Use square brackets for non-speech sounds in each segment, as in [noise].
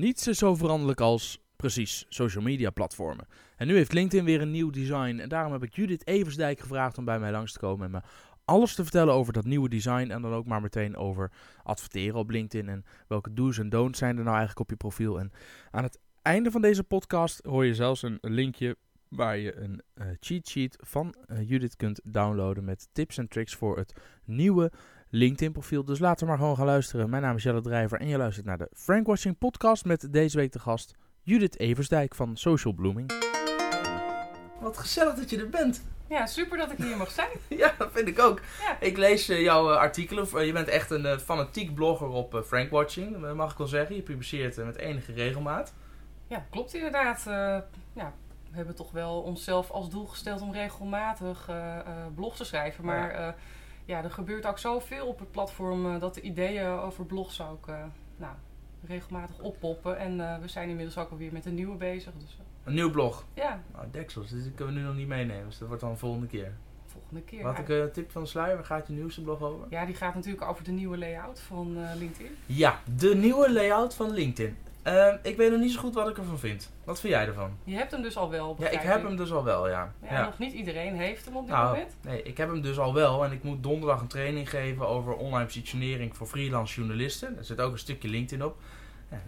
Niets zo veranderlijk als, precies, social media platformen. En nu heeft LinkedIn weer een nieuw design en daarom heb ik Judith Eversdijk gevraagd om bij mij langs te komen en me alles te vertellen over dat nieuwe design en dan ook maar meteen over adverteren op LinkedIn en welke do's en don'ts zijn er nou eigenlijk op je profiel. En aan het einde van deze podcast hoor je zelfs een linkje waar je een uh, cheat sheet van uh, Judith kunt downloaden met tips en tricks voor het nieuwe LinkedIn profiel. Dus laten we maar gewoon gaan luisteren. Mijn naam is Jelle Drijver en je luistert naar de Frankwashing podcast met deze week de gast Judith Eversdijk van Social Blooming. Wat gezellig dat je er bent. Ja, super dat ik hier mag zijn. [laughs] ja, dat vind ik ook. Ik lees uh, jouw artikelen. Je bent echt een fanatiek blogger op Frankwatching, mag ik wel zeggen. Je publiceert met enige regelmaat. Ja, klopt inderdaad. ja, we hebben toch wel onszelf als doel gesteld om regelmatig uh, blogs te schrijven. Maar ja. Ja. er gebeurt ook zoveel op het platform dat de ideeën over blogs ook nou, regelmatig oppoppen. En we zijn inmiddels ook alweer met een nieuwe bezig. Dus, een nieuw blog? Ja. Nou, deksels, dus die kunnen we nu nog niet meenemen. Dus dat wordt dan de volgende keer. Volgende keer. Wat ik een tip van sluier, waar gaat je nieuwste blog over? Ja, die gaat natuurlijk over de nieuwe layout van LinkedIn. Ja, de nieuwe layout van LinkedIn. Uh, ik weet nog niet zo goed wat ik ervan vind. Wat vind jij ervan? Je hebt hem dus al wel. Ja, ik heb hem dus al wel, ja. ja, ja. Nog niet iedereen heeft hem op dit nou, moment. Nee, ik heb hem dus al wel. En ik moet donderdag een training geven over online positionering voor freelance journalisten. Er zit ook een stukje LinkedIn op. Ja,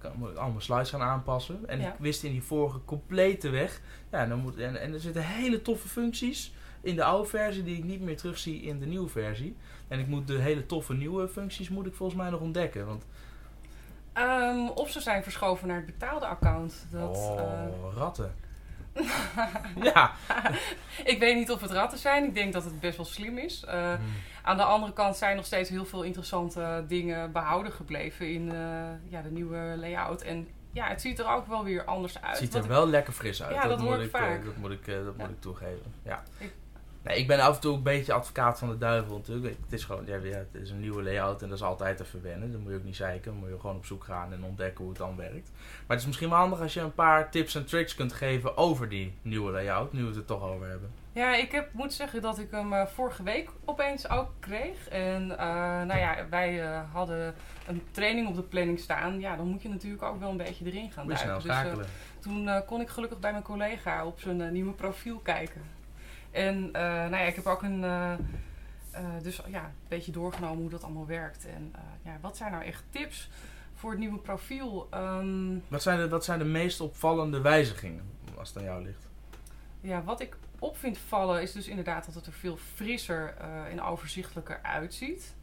dan moet ik allemaal slides gaan aanpassen. En ik wist in die vorige complete weg. Ja, dan moet, en, en er zitten hele toffe functies in de oude versie die ik niet meer terugzie in de nieuwe versie. En ik moet de hele toffe nieuwe functies moet ik volgens mij nog ontdekken. Want Um, of ze zijn verschoven naar het betaalde account. Dat, oh, uh... ratten. [laughs] ja. ik weet niet of het ratten zijn. Ik denk dat het best wel slim is. Uh, hmm. Aan de andere kant zijn nog steeds heel veel interessante dingen behouden gebleven in uh, ja, de nieuwe layout. En ja, het ziet er ook wel weer anders uit. Het ziet er wel lekker fris uit. Ja, dat, dat moet ik, dat moet ik, dat moet ik toegeven. Ja. Ik, Nee, ik ben af en toe een beetje advocaat van de duivel natuurlijk. Het is gewoon, ja, het is een nieuwe layout en dat is altijd te verwennen. Dan moet je ook niet zeiken. Dan moet je gewoon op zoek gaan en ontdekken hoe het dan werkt. Maar het is misschien wel handig als je een paar tips en tricks kunt geven over die nieuwe layout. Nu we het er toch over hebben. Ja, ik heb, moet zeggen dat ik hem uh, vorige week opeens ook kreeg. En uh, nou ja, wij uh, hadden een training op de planning staan. Ja, dan moet je natuurlijk ook wel een beetje erin gaan duiken. dus. Dus toen kon ik gelukkig bij mijn collega op zijn nieuwe profiel kijken. En uh, nou ja, ik heb ook een, uh, uh, dus ja, een beetje doorgenomen hoe dat allemaal werkt. En ja, wat zijn nou echt tips voor het nieuwe profiel? Um, wat, zijn de, wat zijn de meest opvallende wijzigingen, als het aan jou ligt? Ja, wat ik op vind vallen is dus inderdaad dat het er veel frisser en overzichtelijker uitziet.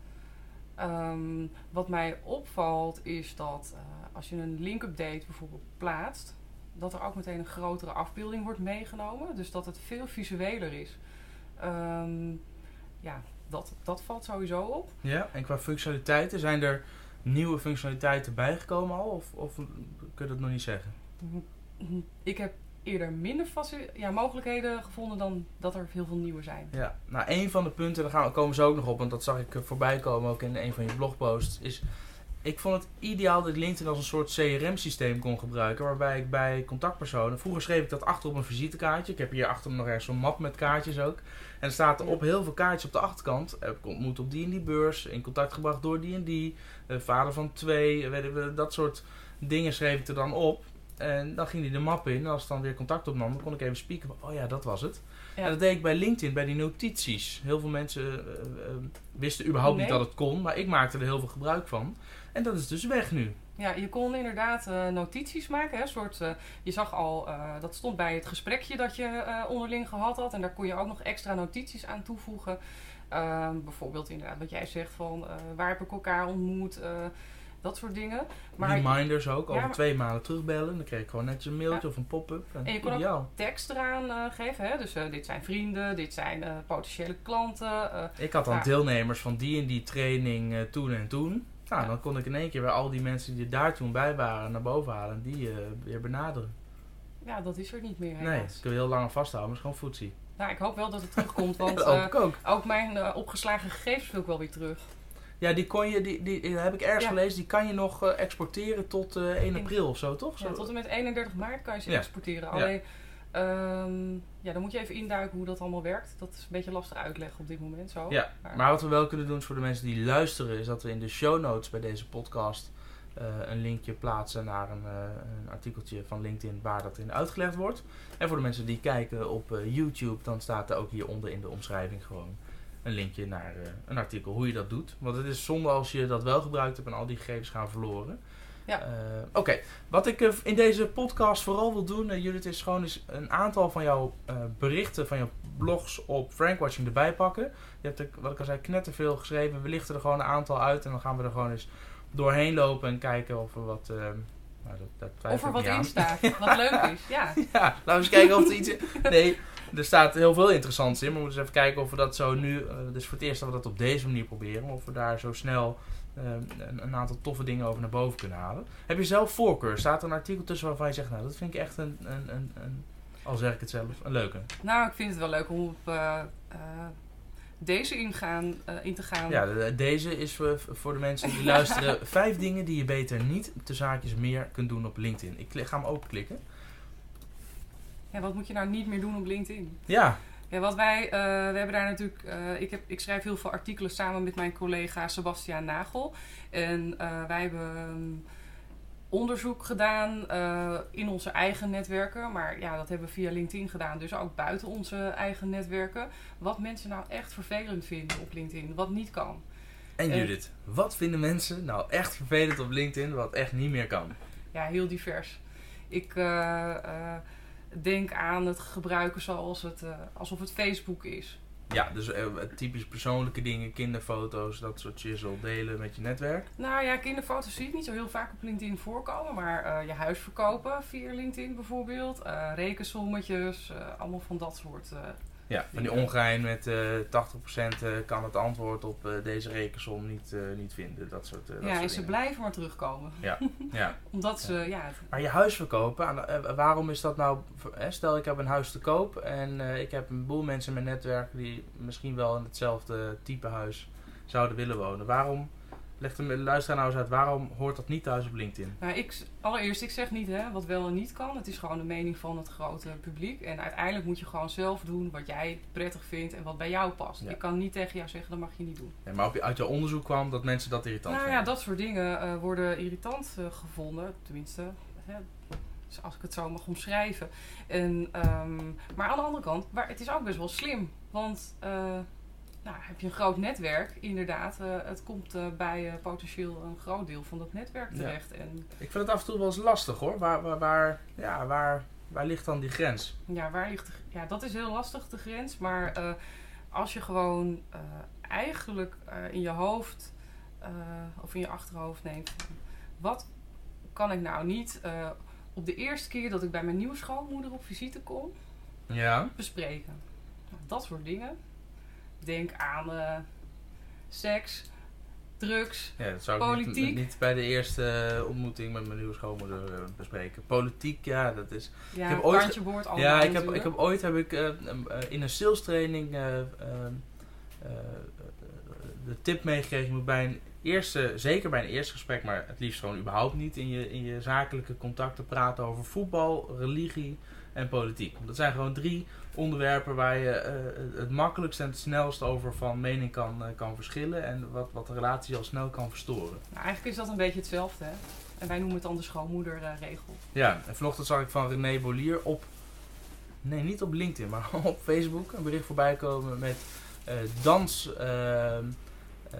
Um, wat mij opvalt is dat als je een link-update bijvoorbeeld plaatst, dat er ook meteen een grotere afbeelding wordt meegenomen. Dus dat het veel visueler is. Um, ja, dat, dat valt sowieso op. Ja, en qua functionaliteiten, zijn er nieuwe functionaliteiten bijgekomen al? Of, of kun je dat nog niet zeggen? Ik heb eerder minder ja, mogelijkheden gevonden dan dat er heel veel nieuwe zijn. Ja, nou een van de punten, daar gaan we, komen ze ook nog op, want dat zag ik voorbij komen ook in een van je blogposts, is ik vond het ideaal dat ik LinkedIn als een soort CRM-systeem kon gebruiken. Waarbij ik bij contactpersonen. Vroeger schreef ik dat achter op een visitekaartje. Ik heb hier achter nog ergens zo'n map met kaartjes ook. En er staat op heel veel kaartjes op de achterkant. Heb ik ontmoet op die en die beurs. In contact gebracht door die en die. Uh, vader van twee. We, dat soort dingen schreef ik er dan op. En dan ging die de map in. En als het dan weer contact opnam, dan kon ik even spieken. Oh ja, dat was het. Ja. Dat deed ik bij LinkedIn, bij die notities. Heel veel mensen uh, uh, wisten überhaupt niet dat het kon. Maar ik maakte er heel veel gebruik van. En dat is dus weg nu. Ja, je kon inderdaad uh, notities maken. Hè, soort, uh, je zag al, uh, dat stond bij het gesprekje dat je onderling gehad had. En daar kon je ook nog extra notities aan toevoegen. Ehm, bijvoorbeeld inderdaad wat jij zegt van waar heb ik elkaar ontmoet. Dat soort dingen. Maar, Reminders ook, over twee maanden terugbellen. Dan kreeg ik gewoon netjes een mailtje of een pop-up. En, en je kon ook tekst eraan geven. Hè? Dus dit zijn vrienden, dit zijn potentiële klanten. ik had dan nou. deelnemers van die en die training toen en toen. Nou, dan kon ik in één keer weer al die mensen die daar toen bij waren naar boven halen en die weer benaderen. Ja, dat is er niet meer. Nee, dat kun je heel lang vasthouden, maar het is gewoon voetzie. Nou, ik hoop wel dat het terugkomt, [laughs] want uh, ook. ook. mijn opgeslagen gegevens wil ik wel weer terug. Ja, die kon je, die, die, heb ik ergens gelezen, die kan je nog exporteren tot 1 april of zo, toch? Ja, tot en met 31 maart kan je ze exporteren. Alleen Um, ja, dan moet je even induiken hoe dat allemaal werkt. Dat is een beetje lastig uitleggen op dit moment zo. Ja, maar, wat we wel kunnen doen voor de mensen die luisteren... is dat we in de show notes bij deze podcast... eh, een linkje plaatsen naar een, eh, een artikeltje van LinkedIn waar dat in uitgelegd wordt. En voor de mensen die kijken op eh, YouTube, dan staat er ook hieronder in de omschrijving gewoon een linkje naar eh, een artikel hoe je dat doet. Want het is zonde als je dat wel gebruikt hebt en al die gegevens gaan verloren. Ja. Eh, Oké, wat ik eh, in deze podcast vooral wil doen, Judith, is gewoon eens een aantal van jouw berichten, van jouw blogs op Frankwatching erbij pakken. Je hebt er, wat ik al zei, knetterveel geschreven. We lichten er gewoon een aantal uit en dan gaan we er gewoon eens doorheen lopen en kijken of er wat... nou, dat, dat Of er wat in staat, [laughs] wat leuk is. Ja. Ja, laten we eens kijken of er iets... Nee, [laughs] er staat heel veel interessants in. Maar we moeten eens even kijken of we dat zo nu... dus voor het eerst dat we dat op deze manier proberen. Of we daar zo snel eh, een, een aantal toffe dingen over naar boven kunnen halen. Heb je zelf voorkeur? Staat er een artikel tussen waarvan je zegt... Nou, dat vind ik echt een... een, een, een al zeg ik het zelf, een leuke. Nou, ik vind het wel leuk om op eh, deze ingaan, in te gaan. Ja, de- deze is voor, de mensen die luisteren. [laughs] Vijf dingen die je beter niet te zaakjes meer kunt doen op LinkedIn. Ik ga hem ook klikken. Ja, wat moet je nou niet meer doen op LinkedIn? Ja, Ja, wat wij, eh, we hebben daar natuurlijk, eh, ik, heb, ik schrijf heel veel artikelen samen met mijn collega Sebastiaan Nagel. En eh, wij hebben ehm, onderzoek gedaan in onze eigen netwerken. Maar ja, dat hebben we via LinkedIn gedaan, dus ook buiten onze eigen netwerken. Wat mensen nou echt vervelend vinden op LinkedIn, wat niet kan. en. Judith, wat vinden mensen nou echt vervelend op LinkedIn wat echt niet meer kan? Ja, heel divers. Ik denk aan het gebruiken zoals het, eh, alsof het Facebook is. Ja, dus eh, typisch persoonlijke dingen, kinderfoto's, dat soort shizzle delen met je netwerk. Nou ja, kinderfoto's zie ik niet zo heel vaak op LinkedIn voorkomen. Maar eh, je huis verkopen via LinkedIn bijvoorbeeld. rekensommetjes, allemaal van dat soort. Ja, van die ongein met eh 80% eh, kan het antwoord op eh, deze rekensom niet, niet vinden. Dat soort, dat ja, soort en ze dingen. blijven maar terugkomen. Ja. [laughs] Omdat ze, ja, het- Maar je huis verkopen, aan waarom is dat nou? Stel ik heb een huis te koop en ik heb een boel mensen in mijn netwerk die misschien wel in hetzelfde type huis zouden willen wonen. Waarom, leg de luisteraar nou eens uit, waarom hoort dat niet thuis op LinkedIn? nou, ik, allereerst, ik zeg niet hè, wat wel en niet kan. Het is gewoon de mening van het grote publiek. En uiteindelijk moet je gewoon zelf doen wat jij prettig vindt en wat bij jou past. Ja. Ik kan niet tegen jou zeggen, dat mag je niet doen. Nee, maar op uit jouw onderzoek kwam dat mensen dat irritant Nou ja, dat soort dingen eh, worden irritant eh, gevonden. Tenminste, hè, als ik het zo mag omschrijven. En, ehm, maar aan de andere kant, waar, het is ook best wel slim. Want eh, nou, heb je een groot netwerk, inderdaad. eh, het komt eh, bij eh, potentieel een groot deel van dat netwerk Ja. terecht. En Ik vind het af en toe wel eens lastig hoor. Waar, waar, waar, ja, waar, waar ligt dan die grens? ja, waar ligt de, ja, dat is heel lastig, de grens. Maar als je gewoon eigenlijk in je hoofd of in je achterhoofd neemt... wat kan ik nou niet op de eerste keer dat ik bij mijn nieuwe schoonmoeder op visite kom Ja. bespreken? Nou, dat soort dingen. Denk aan eh, seks, drugs. Ja, dat zou ik niet, Politiek. niet bij de eerste eh, ontmoeting met mijn nieuwe schoonmoeder eh, bespreken. Politiek, ja, dat is... Ja, heb ooit boord, ja, ik heb, ik heb ooit heb ik, in een sales training eh, eh, eh, de tip meegekregen. Je moet bij een eerste, zeker bij een eerste gesprek, maar het liefst gewoon überhaupt niet in je, in je zakelijke contacten praten over voetbal, religie en politiek. Dat zijn gewoon drie onderwerpen waar je eh, het makkelijkst en het snelst over van mening kan, eh, kan verschillen. En wat, wat de relatie al snel kan verstoren. Nou, eigenlijk is dat een beetje hetzelfde. Hè? En wij noemen het dan de schoonmoederregel. Ja, en vanochtend zag ik van René Bolier op, nee niet op LinkedIn, maar [laughs] op Facebook een bericht voorbij komen met eh, dans, ehm, eh,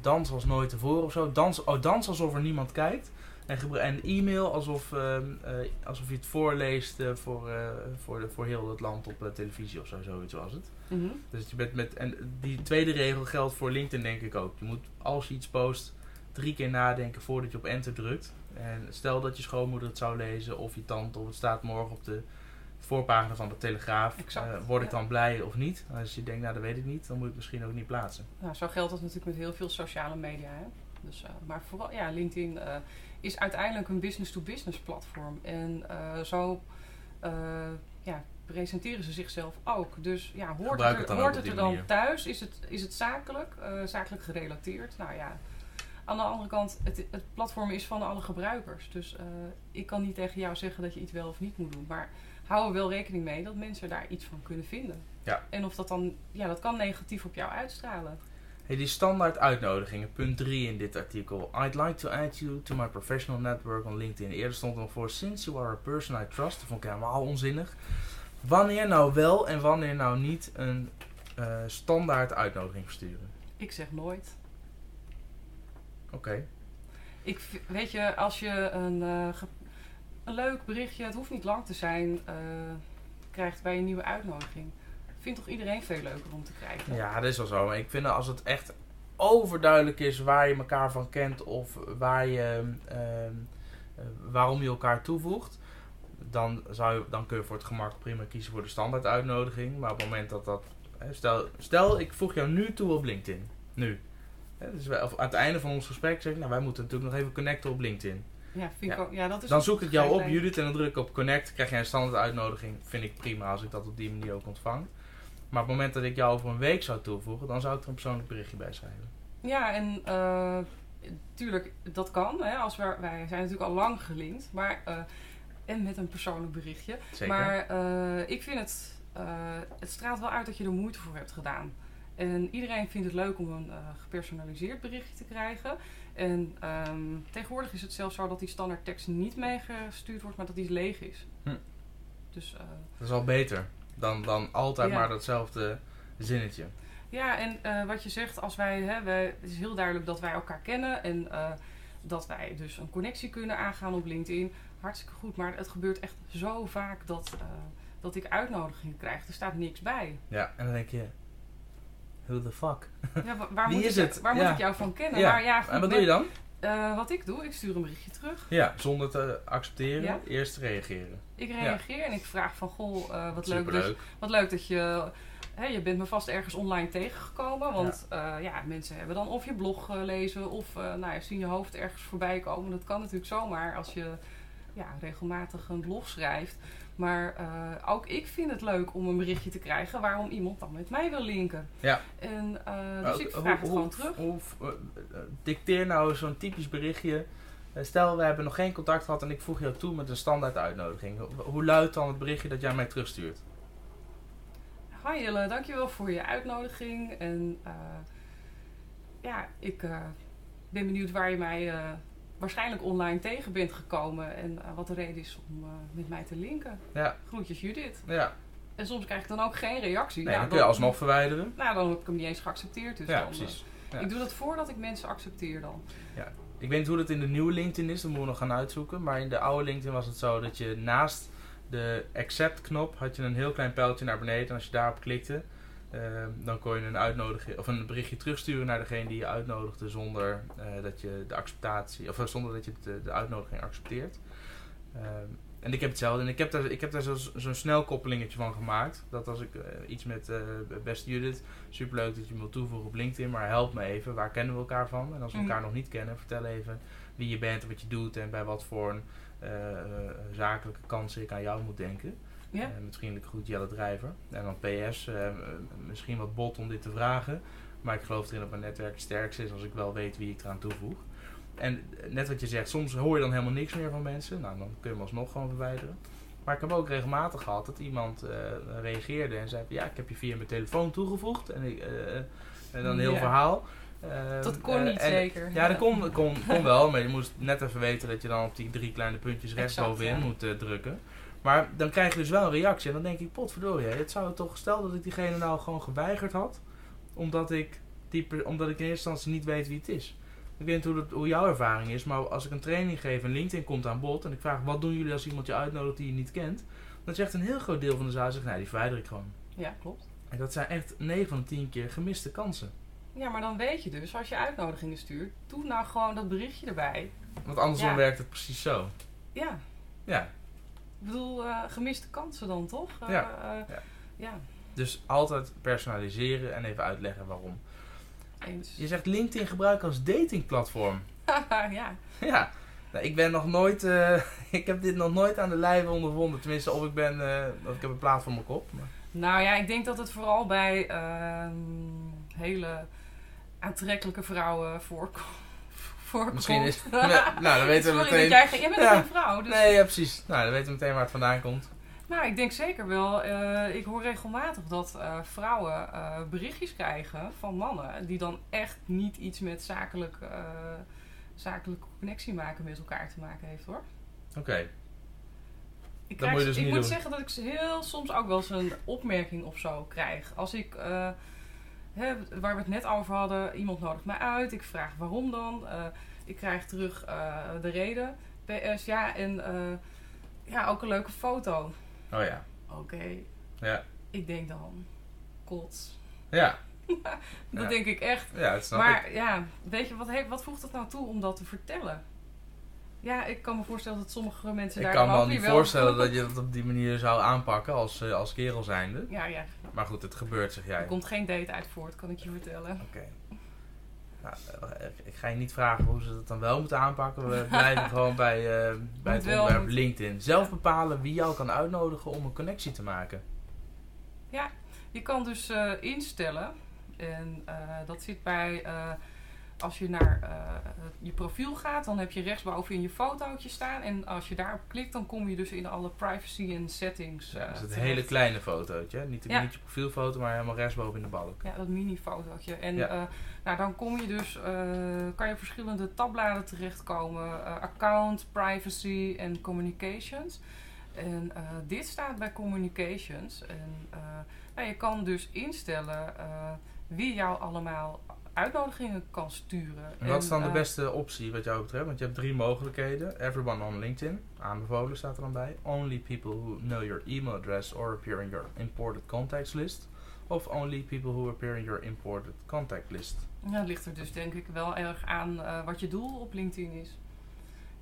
dans als nooit tevoren of zo. Dans, oh, dans alsof er niemand kijkt. En, en e-mail alsof, ehm, eh, alsof je het voorleest eh, voor, eh, voor, de, voor heel het land op televisie of zo, zoiets was het. Mhm. Dus je bent met, en die tweede regel geldt voor LinkedIn denk ik ook. Je moet als je iets post drie keer nadenken voordat je op enter drukt. En stel dat je schoonmoeder het zou lezen of je tante of het staat morgen op de voorpagina van de Telegraaf. Exact, word ik ja. dan blij of niet? Als je denkt, nou dat weet ik niet, dan moet ik het misschien ook niet plaatsen. Nou, zo geldt dat natuurlijk met heel veel sociale media. Hè? Dus, eh, maar vooral, ja, LinkedIn eh, is uiteindelijk een business-to-business platform. En eh, zo ja, presenteren ze zichzelf ook. Dus ja, hoort Gebruik het er, hoort het er dan manier. thuis? Is het, is het zakelijk? zakelijk gerelateerd? Nou ja. Aan de andere kant, het, het platform is van alle gebruikers. Dus ik kan niet tegen jou zeggen dat je iets wel of niet moet doen. Maar hou er wel rekening mee dat mensen daar iets van kunnen vinden. Ja. En of dat dan, ja, dat kan negatief op jou uitstralen. Hey, die standaard uitnodigingen, punt 3 in dit artikel. I'd like to add you to my professional network on LinkedIn. Eerder stond er nog voor, since you are a person I trust. Dat vond ik helemaal onzinnig. Wanneer nou wel en wanneer nou niet een eh, standaard uitnodiging versturen? Ik zeg nooit. Oké. Ik, weet je, als je een, eh, een leuk berichtje, het hoeft niet lang te zijn, eh, krijgt bij een nieuwe uitnodiging. Vindt toch iedereen veel leuker om te krijgen? Ja, dat is wel zo. Maar ik vind als het echt overduidelijk is waar je elkaar van kent of waar je, ehm, eh, waarom je elkaar toevoegt, dan, zou je, dan kun je voor het gemak prima kiezen voor de standaard uitnodiging. Maar op het moment dat dat. Stel, stel ik voeg jou nu toe op LinkedIn. Nu. Dus wij, of aan het einde van ons gesprek zeg ik, nou wij moeten natuurlijk nog even connecten op LinkedIn. Ja, vind ik ook. Ja, dat is Dan zoek ik jou op. Judith, en dan druk ik op connect. Krijg jij een standaard uitnodiging. Vind ik prima als ik dat op die manier ook ontvang. Maar op het moment dat ik jou over een week zou toevoegen, dan zou ik er een persoonlijk berichtje bij schrijven. Ja, en eh, tuurlijk, dat kan. Hè, als we, wij zijn natuurlijk al lang gelinkt. Maar, eh, en met een persoonlijk berichtje. Zeker. Maar eh, ik vind het, het straalt wel uit dat je er moeite voor hebt gedaan. En iedereen vindt het leuk om een gepersonaliseerd berichtje te krijgen. En ehm, tegenwoordig is het zelfs zo dat die standaard tekst niet meegestuurd wordt, maar dat die leeg is. Hm. Dus Dat is al beter dan, dan altijd Ja. maar datzelfde zinnetje. ja, en eh, wat je zegt, als wij, hè, wij, het is heel duidelijk dat wij elkaar kennen en eh, dat wij dus een connectie kunnen aangaan op LinkedIn. Hartstikke goed, maar het gebeurt echt zo vaak dat, eh, dat ik uitnodigingen krijg. Er staat niks bij. Ja, en dan denk je, who the fuck? Ja, wa- waar Wie moet, is ik, het? waar Ja. moet ik jou van kennen? Ja. Maar ja, goed, en wat doe je dan? Eh, wat ik doe, ik stuur een berichtje terug. Ja, zonder te accepteren, Ja. eerst reageren. Ik reageer en ik vraag van, goh, eh, wat, leuk dat, wat leuk dat je... Hè, je bent me vast ergens online tegengekomen. Want ja, ja mensen hebben dan of je blog gelezen of eh, nou, ja, zien je hoofd ergens voorbij komen. Dat kan natuurlijk zomaar als je ja, regelmatig een blog schrijft. Maar eh, ook ik vind het leuk om een berichtje te krijgen waarom iemand dan met mij wil linken. Ja. En, eh, dus ik hoe- vraag het hoe- gewoon terug. hoe- eh, dicteer nou zo'n typisch berichtje. Stel, we hebben nog geen contact gehad en ik voeg jou toe met een standaard uitnodiging. Hoe- luidt dan het berichtje dat jij mij terugstuurt? Hi Jelle, dankjewel voor je uitnodiging. En ja, ik ben benieuwd waar je mij waarschijnlijk online tegen bent gekomen. En eh, wat de reden is om eh, met mij te linken. Ja, Groetjes Judith. ja. En soms krijg ik dan ook geen reactie. Nee, Ja, dan kun je alsnog verwijderen. Nou, dan heb ik hem niet eens geaccepteerd. Dus Ja, dan, precies. eh, Ja. Ik doe dat voordat ik mensen accepteer dan. Ik weet niet hoe dat in de nieuwe LinkedIn is, dat moeten we nog gaan uitzoeken. Maar in de oude LinkedIn was het zo dat je naast de accept-knop had je een heel klein pijltje naar beneden. En als je daarop klikte, dan kon je een uitnodiging of een berichtje terugsturen naar degene die je uitnodigde zonder eh, dat je de acceptatie of eh, zonder dat je de, de uitnodiging accepteert. Ehm, en ik heb hetzelfde. En ik heb daar, ik heb daar zo- zo'n snelkoppelingetje van gemaakt. Dat als ik eh, iets met beste Judith, superleuk dat je me wilt toevoegen op LinkedIn, maar help me even. Waar kennen we elkaar van? En als we Mhm. elkaar nog niet kennen, vertel even wie je bent en wat je doet en bij wat voor een, zakelijke kansen ik aan jou moet denken. Ja? Eh, met vriendelijke groet Jelle Drijver. En dan PS, misschien wat bot om dit te vragen. Maar ik geloof erin dat mijn netwerk het sterkste is als ik wel weet wie ik eraan toevoeg. En eh, net wat je zegt, soms hoor je dan helemaal niks meer van mensen. Nou, dan kun je hem alsnog gewoon verwijderen. Maar ik heb ook regelmatig gehad dat iemand eh, reageerde en zei: Ja, ik heb je via mijn telefoon toegevoegd. En, ik, en dan een heel Ja. verhaal. Eh, Dat kon niet en- zeker. ja, dat kon, kon, kon [laughs] wel, maar je moest net even weten dat je dan op die drie kleine puntjes rechtsbovenin moet drukken. Maar dan krijg je dus wel een reactie en dan denk ik, potverdorie, het zou toch, stel dat ik diegene nou gewoon geweigerd had, omdat ik, die, omdat ik in eerste instantie niet weet wie het is. Ik weet niet hoe, dat, hoe jouw ervaring is, maar als ik een training geef en LinkedIn komt aan bod en ik vraag, wat doen jullie als iemand je uitnodigt die je niet kent? Dan zegt een heel groot deel van de zaal, zegt, nee, die verwijder ik gewoon. Ja, klopt. En dat zijn echt 9 van de 10 keer gemiste kansen. Ja, maar dan weet je dus, als je uitnodigingen stuurt, doe nou gewoon dat berichtje erbij. Want andersom Ja. werkt het precies zo. Ja, Ja, ik bedoel, eh, gemiste kansen dan toch? Eh, Ja. eh, Ja. ja, Dus altijd personaliseren en even uitleggen waarom. eens. Je zegt LinkedIn gebruiken als datingplatform. [laughs] ja. Ja, nou, ik ben nog nooit, [laughs] ik heb dit nog nooit aan de lijve ondervonden. Tenminste, of ik ben, of ik heb een plaat voor mijn kop. Maar, Nou ja, ik denk dat het vooral bij ehm, hele aantrekkelijke vrouwen voorko- voorkomt. misschien is, ja, [laughs] nou, dan weten we meteen. jij, jij bent Ja. geen vrouw, dus... Nee, ja, precies. Nou, dan weten we meteen waar het vandaan komt. Nou, ik denk zeker wel. Eh, ik hoor regelmatig dat eh, vrouwen eh, berichtjes krijgen van mannen die dan echt niet iets met zakelijk, zakelijke connectie maken met elkaar te maken heeft hoor. Oké. Ik, krijg- moet dus ik moet doen. zeggen dat ik heel soms ook wel eens een opmerking of zo krijg. Als ik, hè, waar we het net over hadden, iemand nodigt mij uit. Ik vraag waarom dan. Eh, ik krijg terug eh, de reden. PS, ja, en eh, ja, ook een leuke foto. Oh ja. Oké, Ja. ik denk dan, kots. Ja. [laughs] Dat Ja. denk ik echt. Ja, dat snap ik. maar ja, weet je, wat, wat voegt het nou toe om dat te vertellen? Ja, ik kan me voorstellen dat sommige mensen Ik daar kan dan me ook al niet wel- voorstellen dat je dat op die manier zou aanpakken als, eh, als kerel zijnde. Ja, ja, Maar goed, het gebeurt, zeg jij. er komt geen date uit voort, kan ik je vertellen. Oké. Nou, ik ga je niet vragen hoe ze dat dan wel moeten aanpakken. We [laughs] blijven gewoon bij, eh, bij het wel, onderwerp moet. LinkedIn. Zelf bepalen wie jou kan uitnodigen om een connectie te maken. Je kan dus instellen, en dat zit bij, als je naar eh, je profiel gaat, dan heb je rechtsboven in je fotootje staan. En als je daarop klikt, dan kom je dus in alle privacy en settings. Ja, dat is het terecht. hele kleine fotootje. Niet, Ja. niet je profielfoto, maar helemaal rechtsboven in de balk. Ja, dat mini-fotootje. En Ja. eh, nou, dan kom je dus, eh, kan je verschillende tabbladen terechtkomen. account, privacy en communications. En dit staat bij communications. En nou, je kan dus instellen wie jou allemaal uitnodigingen kan sturen. En wat is dan de eh, beste optie wat jou betreft? Want je hebt drie mogelijkheden. Everyone on LinkedIn, aanbevolen staat er dan bij. Only people who know your email address or appear in your imported contacts list. Of only people who appear in your imported contact list. Ja, het ligt er dus denk ik wel erg aan eh, wat je doel op LinkedIn is.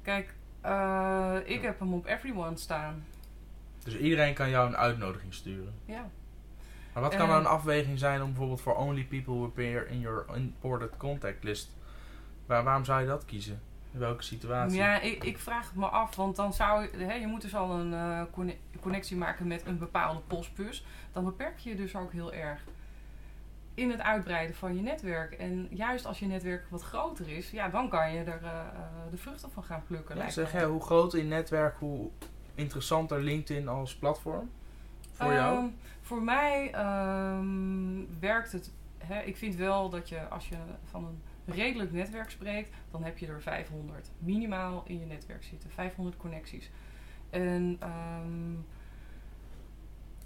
Kijk, eh, ik heb hem op everyone staan. Dus iedereen kan jou een uitnodiging sturen. Ja. Maar wat kan nou een afweging zijn om bijvoorbeeld voor only people who appear in your imported contact list? Waar, waarom zou je dat kiezen? In welke situatie? Ja, ik, ik vraag het me af, want dan zou je, hè, je moet dus al een eh, conne- connectie maken met een bepaalde postbus. Dan beperk je je dus ook heel erg in het uitbreiden van je netwerk. En juist als je netwerk wat groter is, ja, dan kan je er eh, eh, de vruchten van gaan plukken. Ja, zeg hoe groter je netwerk, hoe interessanter LinkedIn als platform voor jou? Ehm, voor mij ehm, werkt het. Hè, ik vind wel dat je als je van een redelijk netwerk spreekt, dan heb je er 500 minimaal in je netwerk zitten. 500 connecties. En ehm,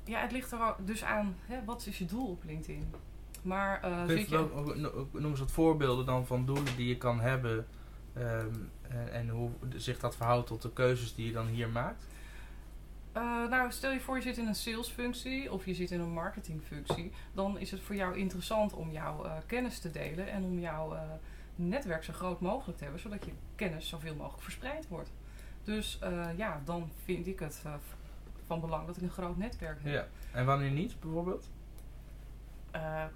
ja, het ligt er dus aan, hè, wat is je doel op LinkedIn? Maar eh zit je, ook- no- ook- noem eens wat voorbeelden dan van doelen die je kan hebben. en, en hoe zich dat verhoudt tot de keuzes die je dan hier maakt. Eh, nou, stel je voor je zit in een salesfunctie of je zit in een marketingfunctie. Dan is het voor jou interessant om jouw eh, kennis te delen en om jouw eh, netwerk zo groot mogelijk te hebben, zodat je kennis zoveel mogelijk verspreid wordt. Dus ja, dan vind ik het van belang dat ik een groot netwerk heb. Ja. En wanneer niet, bijvoorbeeld?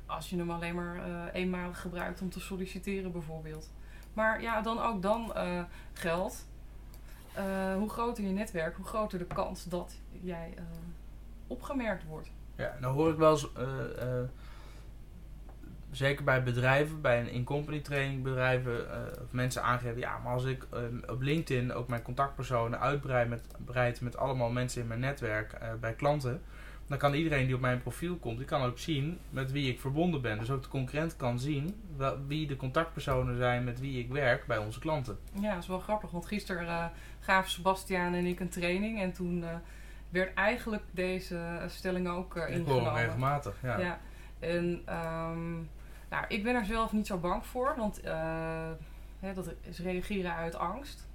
Als je hem alleen maar eenmalig gebruikt om te solliciteren bijvoorbeeld. Maar ja, dan ook dan geldt. Eh, hoe groter je netwerk, hoe groter de kans dat jij eh, opgemerkt wordt. Ja, nou hoor ik wel eens, eh, zeker bij bedrijven, bij een in-company training bedrijven, of mensen aangeven, ja, maar als ik op LinkedIn ook mijn contactpersonen uitbreid met, met allemaal mensen in mijn netwerk bij klanten, dan kan iedereen die op mijn profiel komt, die kan ook zien met wie ik verbonden ben. Dus ook de concurrent kan zien wel, wie de contactpersonen zijn met wie ik werk bij onze klanten. Ja, dat is wel grappig, want gisteren eh, gaven Sebastiaan en ik een training en toen eh, werd eigenlijk deze stelling ook eh, Ik hoor hem ingenomen. regelmatig, ja. Ja. En ehm, nou, ik ben er zelf niet zo bang voor, want hè, dat is reageren uit angst.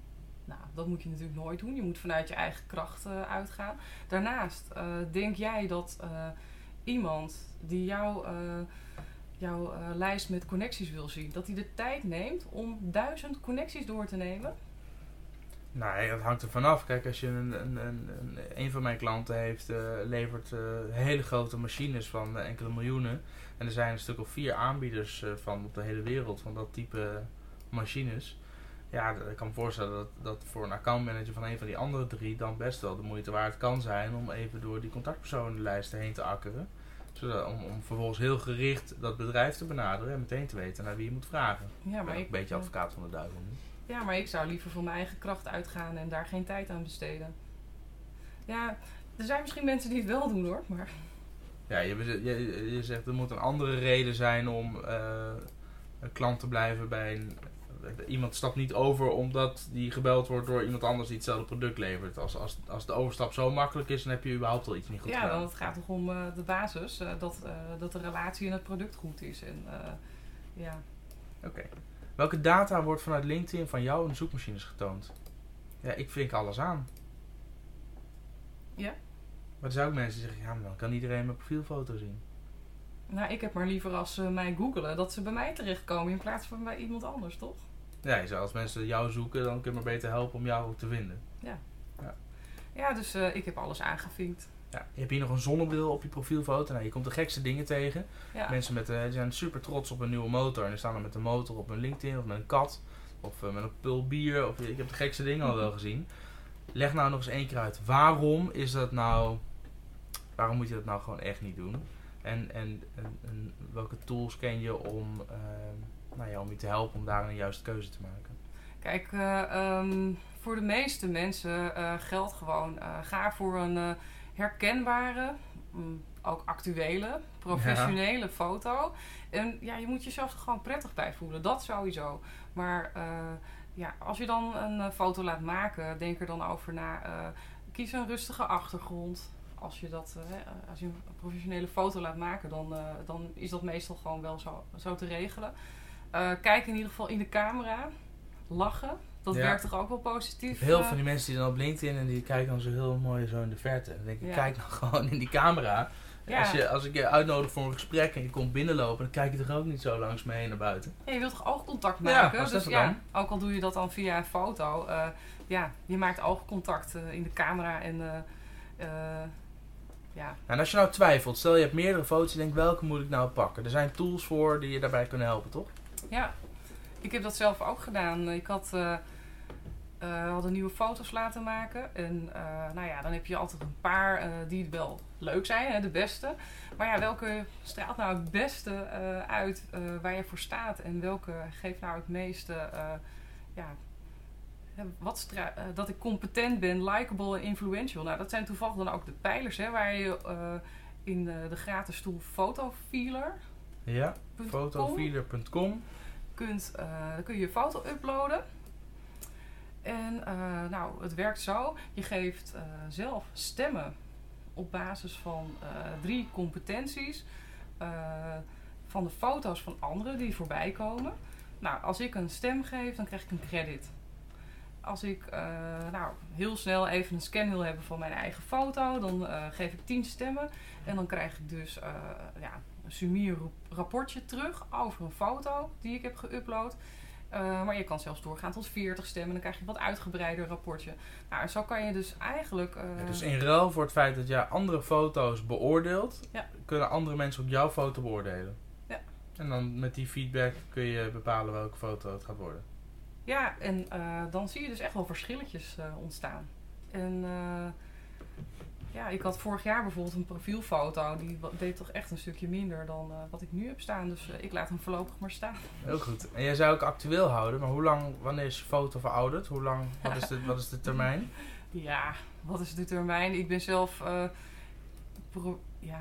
Nou, dat moet je natuurlijk nooit doen. Je moet vanuit je eigen kracht eh, uitgaan. Daarnaast, eh, denk jij dat eh, iemand die jou, jouw lijst met connecties wil zien, dat hij de tijd neemt om duizend connecties door te nemen? Ja, dat hangt er vanaf. Kijk, als je een, een, een, een, van mijn klanten heeft, levert hele grote machines van enkele miljoenen. En er zijn een stuk of vier aanbieders van op de hele wereld van dat type machines. Ja, ik kan me voorstellen dat, dat voor een accountmanager van een van die andere drie dan best wel de moeite waard kan zijn om even door die contactpersonenlijsten heen te akkeren. Zodat, om, om vervolgens heel gericht dat bedrijf te benaderen en meteen te weten naar wie je moet vragen. Ja, ik ben maar ik, een beetje advocaat van de duivel nu. Ja, maar ik zou liever van mijn eigen kracht uitgaan en daar geen tijd aan besteden. Ja, Er zijn misschien mensen die het wel doen hoor, maar Ja, je, je, je zegt er moet een andere reden zijn om eh, een klant te blijven bij een... Iemand stapt niet over omdat die gebeld wordt door iemand anders die hetzelfde product levert. Als, als, als de overstap zo makkelijk is, dan heb je überhaupt al iets niet goed ja, gedaan. want het gaat toch om eh, de basis, eh, dat, eh, dat de relatie en het product goed is. En, ja. Oké. Welke data wordt vanuit LinkedIn van jou in zoekmachines getoond? Ja, ik vink alles aan. Ja? Maar er zijn ook mensen die zeggen, ja, maar dan kan iedereen mijn profielfoto zien. Nou, ik heb maar liever als ze mij googelen dat ze bij mij terechtkomen in plaats van bij iemand anders, toch? Ja, je zou als mensen jou zoeken, dan kun je maar beter helpen om jou ook te vinden. Ja, dus eh, ik heb alles aangevinkt. Ja, je hebt hier nog een zonnebril op je profielfoto. Nou, je komt de gekste dingen tegen. Ja. Mensen met, die zijn super trots op een nieuwe motor. En die staan dan met een motor op een LinkedIn of met een kat. Of eh, met een pul bier. Of, ik heb de gekste dingen al wel gezien. Leg nou nog eens één keer uit. Waarom is dat nou... Waarom moet je dat nou gewoon echt niet doen? En, en, en, en welke tools ken je om, eh, nou ja, om je te helpen om daar een juiste keuze te maken? Kijk, eh, ehm, voor de meeste mensen eh, geldt gewoon: eh, ga voor een herkenbare, mm, ook actuele, professionele foto. En ja, je moet jezelf er gewoon prettig bij voelen, dat sowieso. Maar ja, als je dan een foto laat maken, denk er dan over na. kies een rustige achtergrond. Als je, dat, als je een professionele foto laat maken, dan, dan is dat meestal gewoon wel zo, zo te regelen. Eh, kijk in ieder geval in de camera. Lachen. Dat Ja. werkt toch ook wel positief? Heel eh? van die mensen die dan op LinkedIn en die kijken dan zo heel mooi zo in de verte. Dan denk ik, Ja. kijk nou [laughs] gewoon in die camera. Ja. Als, je, als ik je uitnodig voor een gesprek en je komt binnenlopen, dan kijk je toch ook niet zo langs me heen naar buiten. Ja, je wilt toch oogcontact Ja, maken? was dus dat ja, dan? ook al doe je dat dan via een foto. eh, ja, je maakt oogcontact eh, in de camera en ja. Nou, en als je nou twijfelt, stel je hebt meerdere foto's en denkt welke moet ik nou pakken. Er zijn tools voor die je daarbij kunnen helpen, toch? Ja, ik heb dat zelf ook gedaan. Ik had, eh eh, hadden nieuwe foto's laten maken. En eh, nou ja, dan heb je altijd een paar die wel leuk zijn, hè, de beste. Maar ja, welke straalt nou het beste uit waar je voor staat? En welke geeft nou het meeste, ja, wat dat ik competent ben, likable en influential. Nou, dat zijn toevallig dan ook de pijlers, hè, waar je in eh, de gratis tool Photofeeler Ja, fotofeeder.com. kunt, eh, dan kun je je foto uploaden. En eh, nou, het werkt zo. Je geeft eh, zelf stemmen op basis van drie competenties. van de foto's van anderen die voorbij komen. Nou, als ik een stem geef, dan krijg ik een credit. Als ik nou, heel snel even een scan wil hebben van mijn eigen foto, dan geef ik 10 stemmen. En dan krijg ik dus ja, sumier rapportje terug over een foto die ik heb geüpload. Eh, maar je kan zelfs doorgaan tot 40 stemmen. Dan krijg je een wat uitgebreider rapportje. Nou, zo kan je dus eigenlijk. eh, Ja, dus in ruil voor het feit dat jij andere foto's beoordeelt, Ja. kunnen andere mensen ook jouw foto beoordelen. Ja. En dan met die feedback kun je bepalen welke foto het gaat worden. Ja, en eh, dan zie je dus echt wel verschilletjes ontstaan. En eh, ja, ik had vorig jaar bijvoorbeeld een profielfoto. Die deed toch echt een stukje minder dan eh, wat ik nu heb staan. Dus eh, ik laat hem voorlopig maar staan. Heel goed. En jij zou ook actueel houden, maar hoe lang, wanneer is je foto verouderd? Hoe lang, wat is de, [laughs] wat is de termijn? Ja, wat is de termijn? Ik ben zelf. eh, pro- ja.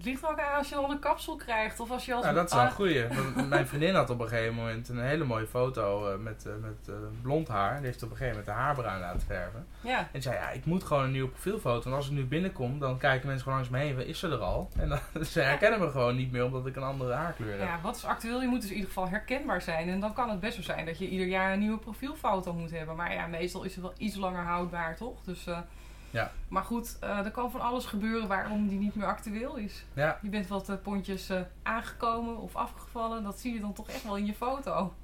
Het ligt ook aan als je al een kapsel krijgt. Of als je als Nou, dat is wel een goeie. [laughs] Mijn vriendin had op een gegeven moment een hele mooie foto eh, met, eh, met eh, blond haar. Die heeft op een gegeven moment de haarbruin laten verven. Ja, En zei, ja, ik moet gewoon een nieuwe profielfoto. Want als ik nu binnenkom, dan kijken mensen gewoon langs me heen. Is ze er al? En dan, [laughs] ze herkennen me gewoon niet meer, omdat ik een andere haarkleur heb. ja, wat is actueel? Je moet dus in ieder geval herkenbaar zijn. En dan kan het best zo zijn dat je ieder jaar een nieuwe profielfoto moet hebben. Maar ja, meestal is het wel iets langer houdbaar, toch? Dus, Ja. Maar goed, eh, er kan van alles gebeuren waarom die niet meer actueel is. Ja, Je bent wat eh, pontjes eh, aangekomen of afgevallen. Dat zie je dan toch echt wel in je foto.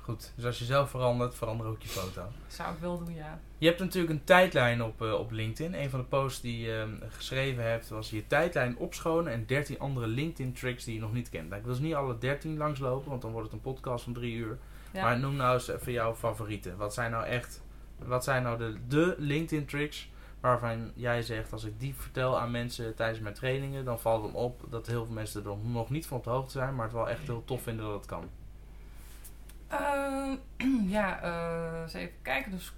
goed. Dus als je zelf verandert, verander ook je foto. Zou ik wel doen, ja. Je hebt natuurlijk een tijdlijn op, op LinkedIn. Een van de posts die je eh, geschreven hebt was je tijdlijn opschonen en 13 andere LinkedIn tricks die je nog niet kent. Nou, ik wil ze niet alle 13 langslopen, want dan wordt het een podcast van drie uur. ja. Maar noem nou eens even jouw favorieten. Wat zijn nou echt, wat zijn nou de, de LinkedIn tricks waarvan jij zegt, als ik die vertel aan mensen tijdens mijn trainingen, dan valt het op dat heel veel mensen er nog niet van op de hoogte zijn, maar het wel echt heel tof vinden dat het kan. Ehm, [clears throat] ja, eh, eens even kijken. Dus,